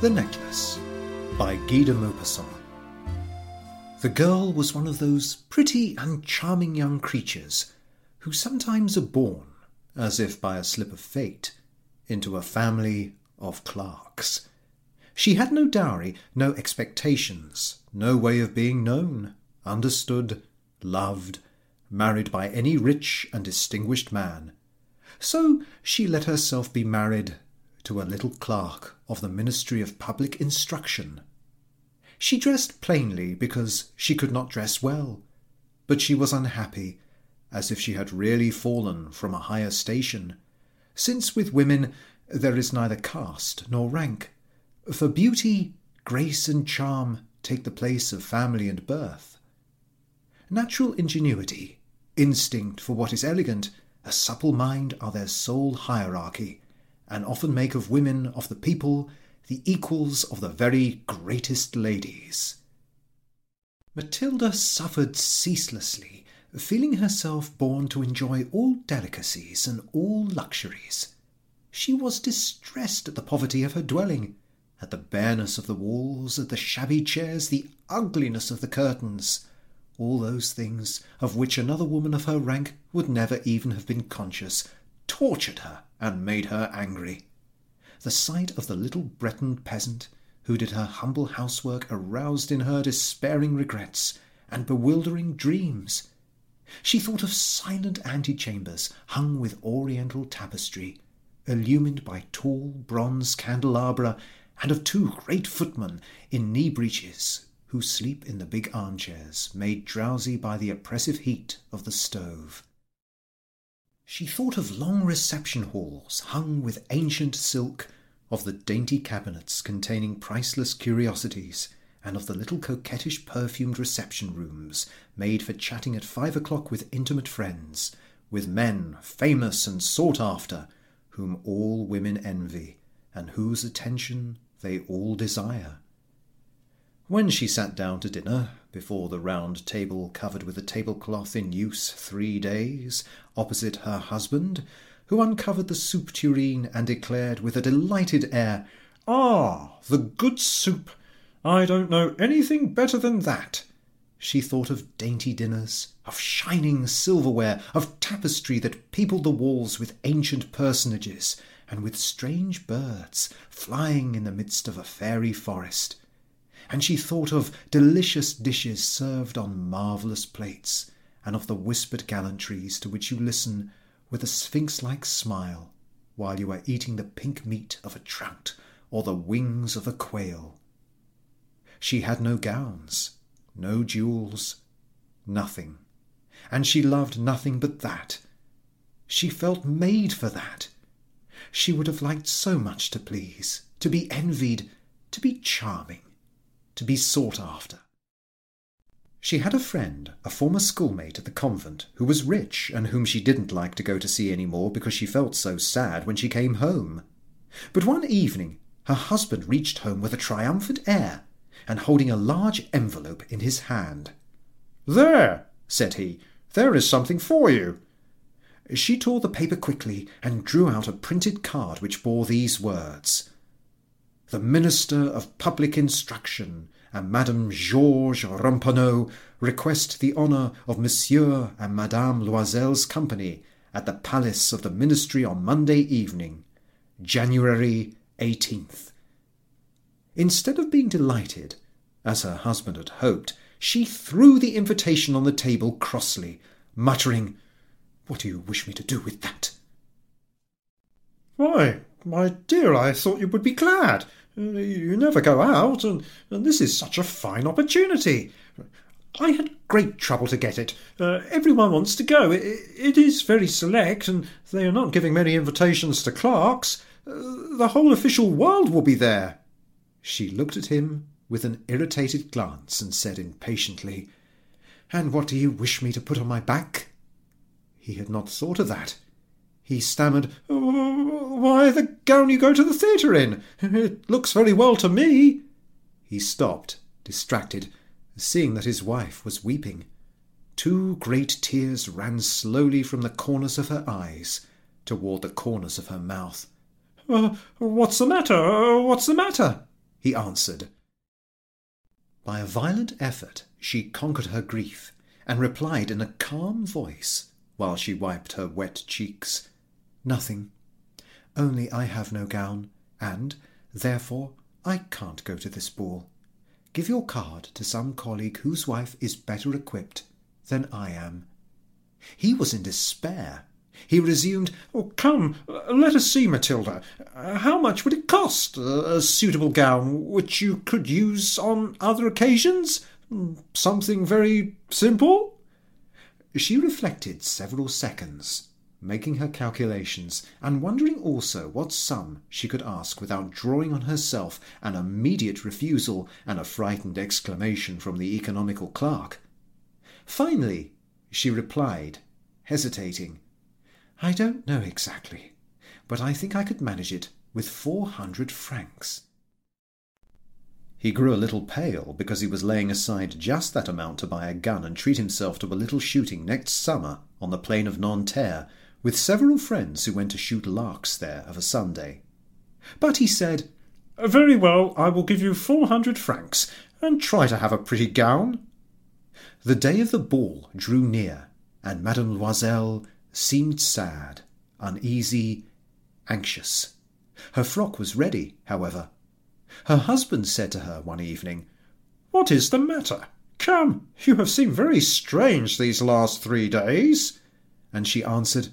The Necklace by Guy de Maupassant. The girl was one of those pretty and charming young creatures who sometimes are born, as if by a slip of fate, into a family of clerks. She had no dowry, no expectations, no way of being known, understood, loved, married by any rich and distinguished man. So she let herself be married to a little clerk of the Ministry of Public Instruction. She dressed plainly because she could not dress well, but she was unhappy, as if she had really fallen from a higher station, since with women there is neither caste nor rank. For beauty, grace, and charm take the place of family and birth. Natural ingenuity, instinct for what is elegant, a supple mind are their sole hierarchy, and often make of women of the people the equals of the very greatest ladies. Matilda suffered ceaselessly, feeling herself born to enjoy all delicacies and all luxuries. She was distressed at the poverty of her dwelling, at the bareness of the walls, at the shabby chairs, the ugliness of the curtains, all those things of which another woman of her rank would never even have been conscious, tortured her and made her angry. The sight of the little Breton peasant who did her humble housework aroused in her despairing regrets and bewildering dreams. She thought of silent antechambers hung with oriental tapestry, illumined by tall bronze candelabra, and of two great footmen in knee breeches who sleep in the big armchairs, made drowsy by the oppressive heat of the stove. She thought of long reception halls hung with ancient silk, of the dainty cabinets containing priceless curiosities, and of the little coquettish perfumed reception rooms made for chatting at five o'clock with intimate friends, with men famous and sought after, whom all women envy, and whose attention they all desire. When she sat down to dinner, before the round table covered with a tablecloth in use three days, opposite her husband, who uncovered the soup tureen and declared with a delighted air, Ah, the good soup! I don't know anything better than that. She thought of dainty dinners, of shining silverware, of tapestry that peopled the walls with ancient personages, and with strange birds flying in the midst of a fairy forest and she thought of delicious dishes served on marvellous plates, and of the whispered gallantries to which you listen with a sphinx like smile while you are eating the pink meat of a trout or the wings of a quail. She had no gowns, no jewels, nothing, and she loved nothing but that. She felt made for that. She would have liked so much to please, to be envied, to be charming to be sought after. She had a friend, a former schoolmate at the convent, who was rich and whom she didn't like to go to see any more because she felt so sad when she came home. But one evening her husband reached home with a triumphant air and holding a large envelope in his hand. There, said he, there is something for you. She tore the paper quickly and drew out a printed card which bore these words the Minister of Public Instruction, and Madame Georges Ramponneau request the honour of Monsieur and Madame Loisel's company at the Palace of the Ministry on Monday evening, January 18th. Instead of being delighted, as her husband had hoped, she threw the invitation on the table crossly, muttering, What do you wish me to do with that? Why, my dear, I thought you would be glad. You never go out, and, and this is such a fine opportunity. I had great trouble to get it. Uh, everyone wants to go. It, it is very select, and they are not giving many invitations to clerks. Uh, the whole official world will be there. She looked at him with an irritated glance and said impatiently, And what do you wish me to put on my back? He had not thought of that. He stammered, Why, the gown you go to the theatre in. It looks very well to me. He stopped, distracted, seeing that his wife was weeping. Two great tears ran slowly from the corners of her eyes toward the corners of her mouth. Uh, what's the matter? Uh, what's the matter? he answered. By a violent effort, she conquered her grief and replied in a calm voice while she wiped her wet cheeks. Nothing. Only I have no gown, and, therefore, I can't go to this ball. Give your card to some colleague whose wife is better equipped than I am. He was in despair. He resumed, oh, Come, let us see, Matilda. How much would it cost? A suitable gown which you could use on other occasions? Something very simple? She reflected several seconds making her calculations, and wondering also what sum she could ask without drawing on herself an immediate refusal and a frightened exclamation from the economical clerk. Finally, she replied, hesitating, I don't know exactly, but I think I could manage it with four hundred francs. He grew a little pale because he was laying aside just that amount to buy a gun and treat himself to a little shooting next summer on the plain of Nanterre with several friends who went to shoot larks there of a Sunday. But he said, Very well, I will give you four hundred francs, and try to have a pretty gown. The day of the ball drew near, and Madame Loisel seemed sad, uneasy, anxious. Her frock was ready, however. Her husband said to her one evening, What is the matter? Come, you have seemed very strange these last three days. And she answered,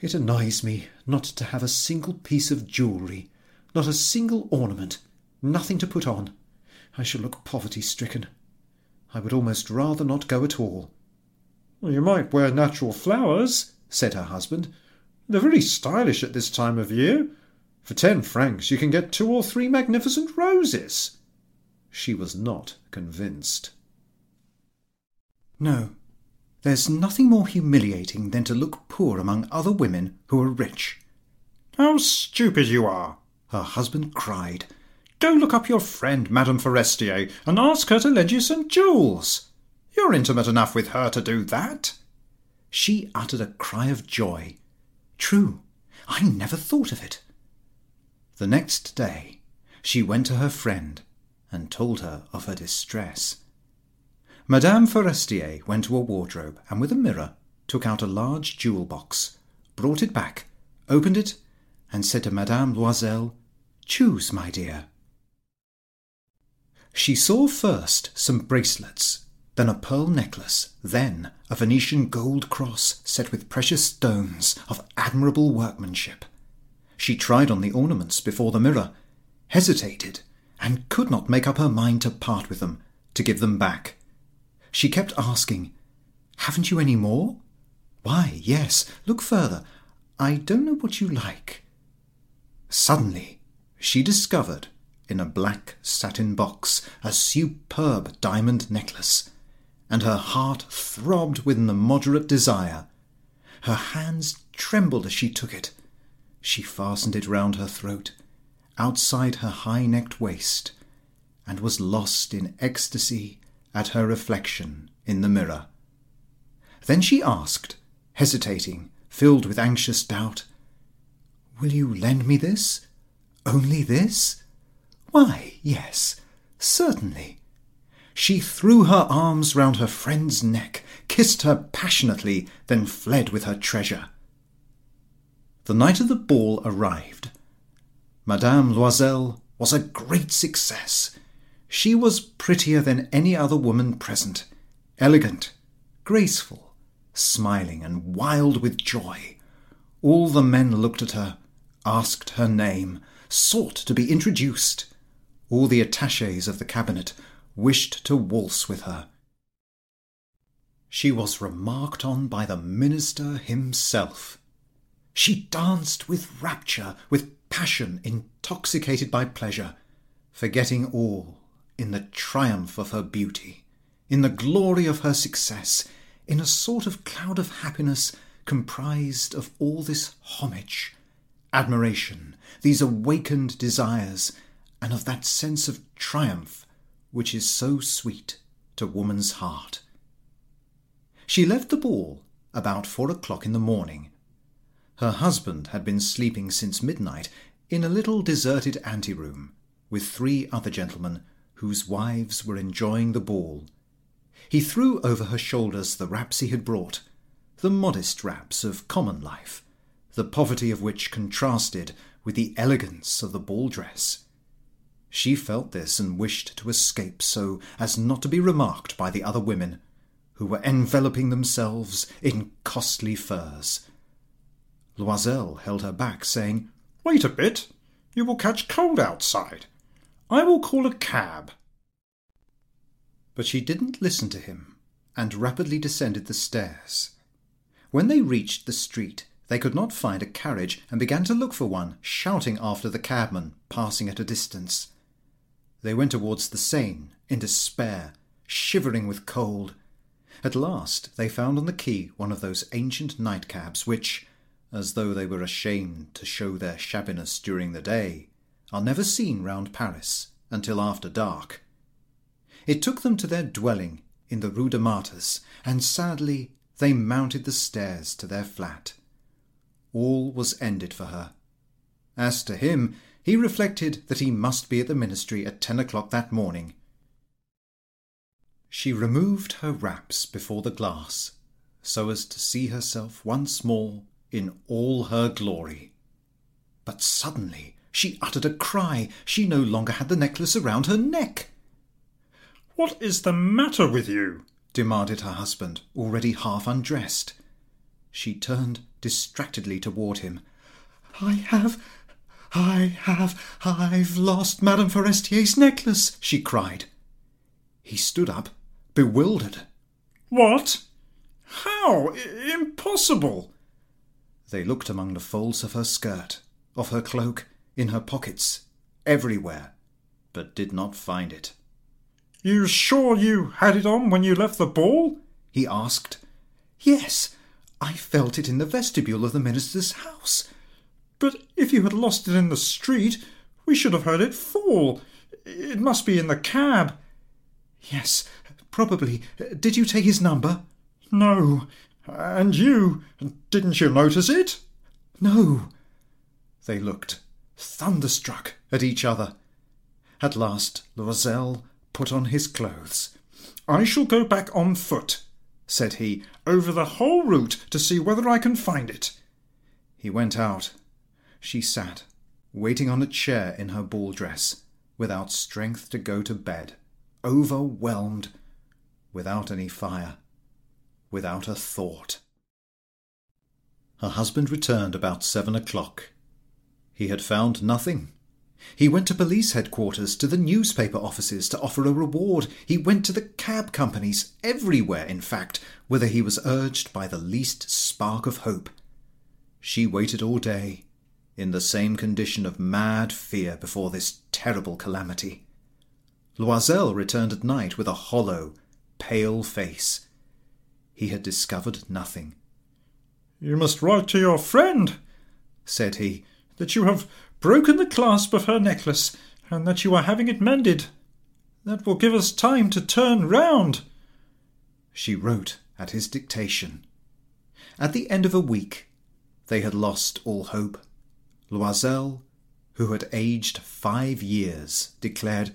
it annoys me not to have a single piece of jewellery, not a single ornament, nothing to put on. I shall look poverty stricken. I would almost rather not go at all. You might wear natural flowers, said her husband. They're very stylish at this time of year. For ten francs you can get two or three magnificent roses. She was not convinced. No, there's nothing more humiliating than to look poor among other women who are rich. How stupid you are, her husband cried. Go look up your friend, Madame Forestier, and ask her to lend you some jewels. You're intimate enough with her to do that. She uttered a cry of joy. True, I never thought of it. The next day, she went to her friend and told her of her distress. Madame Forestier went to a wardrobe and with a mirror took out a large jewel box, brought it back, opened it, and said to Madame Loisel, Choose, my dear. She saw first some bracelets, then a pearl necklace, then a Venetian gold cross set with precious stones of admirable workmanship. She tried on the ornaments before the mirror, hesitated, and could not make up her mind to part with them, to give them back. She kept asking, Haven't you any more? Why, yes, look further. I don't know what you like. Suddenly, she discovered in a black satin box a superb diamond necklace, and her heart throbbed with an immoderate desire. Her hands trembled as she took it. She fastened it round her throat, outside her high necked waist, and was lost in ecstasy at her reflection in the mirror. Then she asked, hesitating, filled with anxious doubt, Will you lend me this? Only this? Why, yes, certainly. She threw her arms round her friend's neck, kissed her passionately, then fled with her treasure. The night of the ball arrived. Madame Loisel was a great success. She was prettier than any other woman present, elegant, graceful, smiling, and wild with joy. All the men looked at her, asked her name, sought to be introduced. All the attaches of the cabinet wished to waltz with her. She was remarked on by the minister himself. She danced with rapture, with passion, intoxicated by pleasure, forgetting all in the triumph of her beauty, in the glory of her success, in a sort of cloud of happiness comprised of all this homage, admiration, these awakened desires, and of that sense of triumph which is so sweet to woman's heart. She left the ball about four o'clock in the morning. Her husband had been sleeping since midnight in a little deserted anteroom with three other gentlemen whose wives were enjoying the ball. He threw over her shoulders the wraps he had brought, the modest wraps of common life, the poverty of which contrasted with the elegance of the ball dress. She felt this and wished to escape so as not to be remarked by the other women, who were enveloping themselves in costly furs. Loisel held her back, saying, Wait a bit. You will catch cold outside. I will call a cab. But she didn't listen to him, and rapidly descended the stairs. When they reached the street, they could not find a carriage and began to look for one, shouting after the cabman, passing at a distance. They went towards the Seine, in despair, shivering with cold. At last they found on the quay one of those ancient nightcabs which, as though they were ashamed to show their shabbiness during the day, are never seen round Paris until after dark. It took them to their dwelling in the Rue de Martyrs, and sadly they mounted the stairs to their flat. All was ended for her. As to him, he reflected that he must be at the ministry at ten o'clock that morning. She removed her wraps before the glass, so as to see herself once more in all her glory. But suddenly she uttered a cry. She no longer had the necklace around her neck. What is the matter with you? demanded her husband, already half undressed. She turned distractedly toward him. I have I have, I've lost Madame Forestier's necklace, she cried. He stood up, bewildered. What? How? I- impossible! They looked among the folds of her skirt, of her cloak, in her pockets, everywhere, but did not find it. You sure you had it on when you left the ball? He asked. Yes, I felt it in the vestibule of the minister's house. But if you had lost it in the street, we should have heard it fall. It must be in the cab. Yes, probably. Did you take his number? No. And you, didn't you notice it? No. They looked, thunderstruck, at each other. At last, Loisel put on his clothes. I shall go back on foot, said he, over the whole route to see whether I can find it. He went out she sat, waiting on a chair in her ball dress, without strength to go to bed, overwhelmed, without any fire, without a thought. Her husband returned about seven o'clock. He had found nothing. He went to police headquarters, to the newspaper offices to offer a reward. He went to the cab companies, everywhere, in fact, whither he was urged by the least spark of hope. She waited all day, in the same condition of mad fear before this terrible calamity. Loisel returned at night with a hollow, pale face. He had discovered nothing. You must write to your friend, said he, that you have broken the clasp of her necklace and that you are having it mended. That will give us time to turn round. She wrote at his dictation. At the end of a week, they had lost all hope. Loisel, who had aged five years, declared,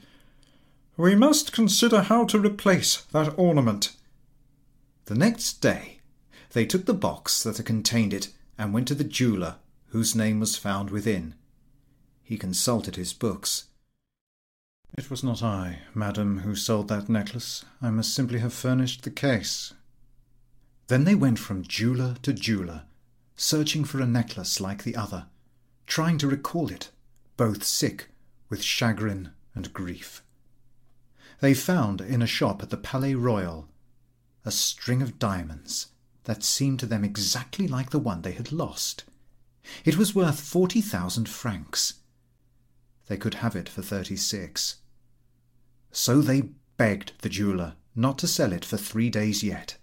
We must consider how to replace that ornament. The next day they took the box that had contained it and went to the jeweller whose name was found within. He consulted his books. It was not I, madam, who sold that necklace. I must simply have furnished the case. Then they went from jeweller to jeweller, searching for a necklace like the other trying to recall it, both sick with chagrin and grief. They found in a shop at the Palais Royal a string of diamonds that seemed to them exactly like the one they had lost. It was worth forty thousand francs. They could have it for thirty six. So they begged the jeweller not to sell it for three days yet,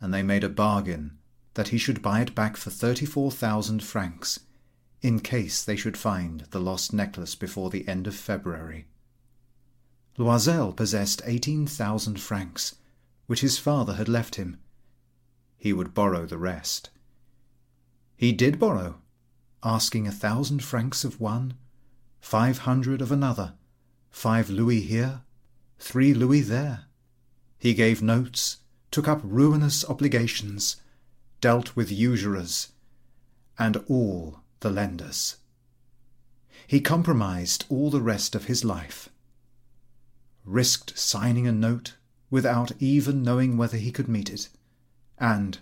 and they made a bargain that he should buy it back for thirty four thousand francs in case they should find the lost necklace before the end of February. Loisel possessed eighteen thousand francs, which his father had left him. He would borrow the rest. He did borrow, asking a thousand francs of one, five hundred of another, five louis here, three louis there. He gave notes, took up ruinous obligations, dealt with usurers, and all the lenders. He compromised all the rest of his life, risked signing a note without even knowing whether he could meet it, and,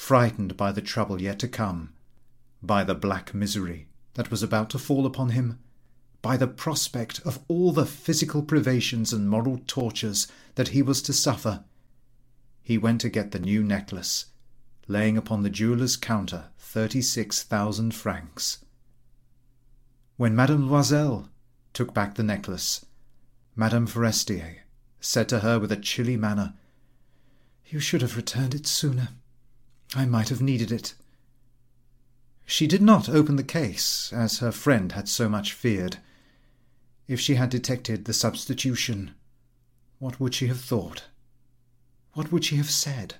frightened by the trouble yet to come, by the black misery that was about to fall upon him, by the prospect of all the physical privations and moral tortures that he was to suffer, he went to get the new necklace, laying upon the jeweller's counter thirty six thousand francs. When Madame Loisel took back the necklace, Madame Forestier said to her with a chilly manner, You should have returned it sooner. I might have needed it. She did not open the case, as her friend had so much feared. If she had detected the substitution, what would she have thought? What would she have said?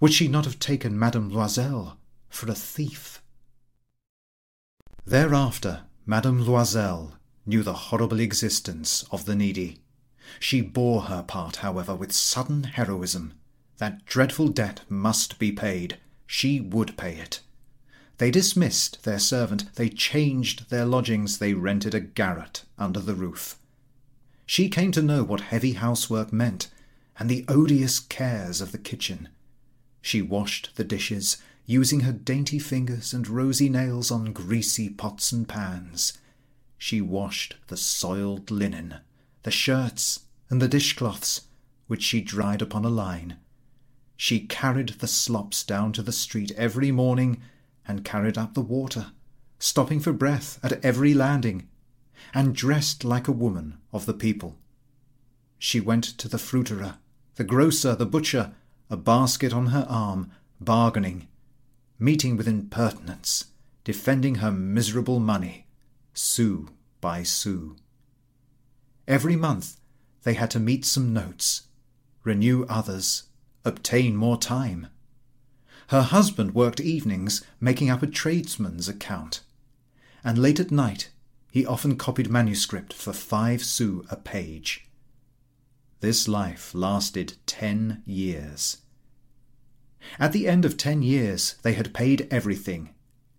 Would she not have taken Madame Loisel for a thief? Thereafter, Madame Loisel knew the horrible existence of the needy. She bore her part, however, with sudden heroism. That dreadful debt must be paid. She would pay it. They dismissed their servant, they changed their lodgings, they rented a garret under the roof. She came to know what heavy housework meant, and the odious cares of the kitchen. She washed the dishes, using her dainty fingers and rosy nails on greasy pots and pans. She washed the soiled linen, the shirts, and the dishcloths, which she dried upon a line. She carried the slops down to the street every morning and carried up the water, stopping for breath at every landing, and dressed like a woman of the people. She went to the fruiterer, the grocer, the butcher, a basket on her arm, bargaining, meeting with impertinence, defending her miserable money, sou by sou. Every month they had to meet some notes, renew others, obtain more time. Her husband worked evenings making up a tradesman's account, and late at night he often copied manuscript for five sous a page. This life lasted ten years. At the end of ten years, they had paid everything,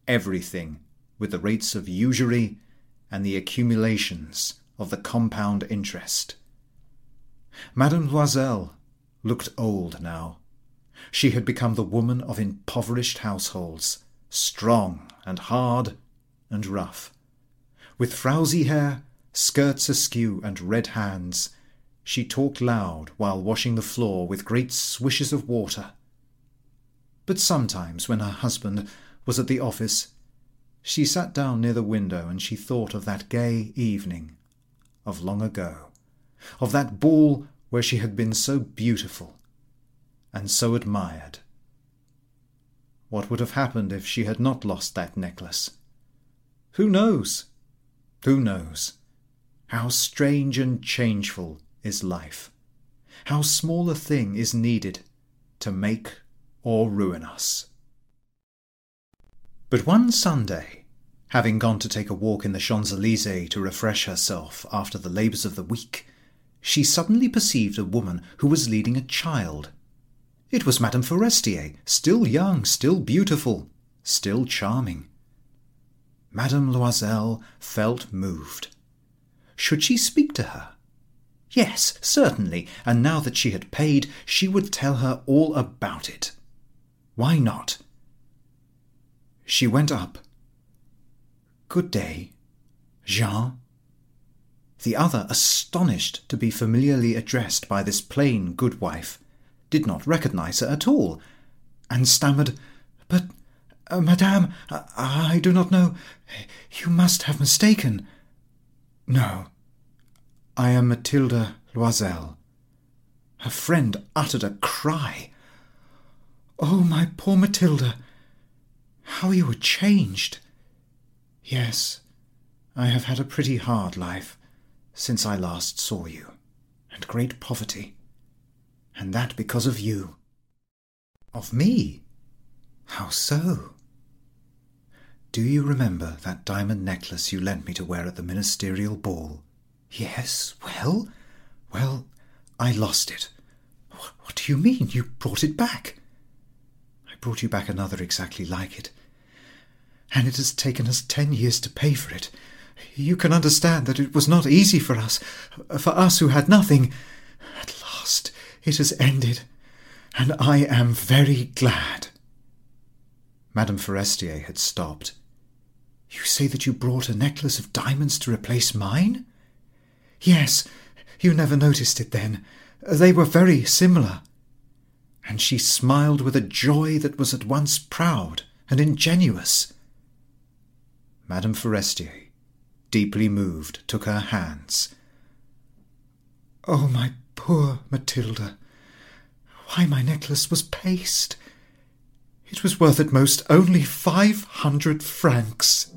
everything, with the rates of usury and the accumulations of the compound interest. Madame Loisel looked old now. She had become the woman of impoverished households, strong and hard and rough. With frowsy hair, skirts askew, and red hands, she talked loud while washing the floor with great swishes of water. But sometimes, when her husband was at the office, she sat down near the window and she thought of that gay evening of long ago, of that ball where she had been so beautiful and so admired. What would have happened if she had not lost that necklace? Who knows? Who knows? How strange and changeful is life! How small a thing is needed to make or ruin us! But one Sunday, having gone to take a walk in the Champs Elysees to refresh herself after the labours of the week, she suddenly perceived a woman who was leading a child. It was Madame Forestier, still young, still beautiful, still charming. Madame Loisel felt moved. Should she speak to her? Yes, certainly, and now that she had paid, she would tell her all about it. Why not? She went up. Good day, Jeanne. The other, astonished to be familiarly addressed by this plain good wife, did not recognize her at all, and stammered, But, uh, Madame, I, I do not know. You must have mistaken. No, I am Matilda Loisel. Her friend uttered a cry. Oh, my poor Matilda! How you are changed! Yes, I have had a pretty hard life since I last saw you, and great poverty, and that because of you. Of me? How so? Do you remember that diamond necklace you lent me to wear at the ministerial ball? Yes, well? Well, I lost it. What do you mean? You brought it back? I brought you back another exactly like it. And it has taken us ten years to pay for it. You can understand that it was not easy for us, for us who had nothing. At last it has ended, and I am very glad. Madame Forestier had stopped. You say that you brought a necklace of diamonds to replace mine? Yes, you never noticed it then. They were very similar. And she smiled with a joy that was at once proud and ingenuous. Madame Forestier, deeply moved, took her hands. Oh, my poor Matilda! Why, my necklace was paste. It was worth at most only five hundred francs.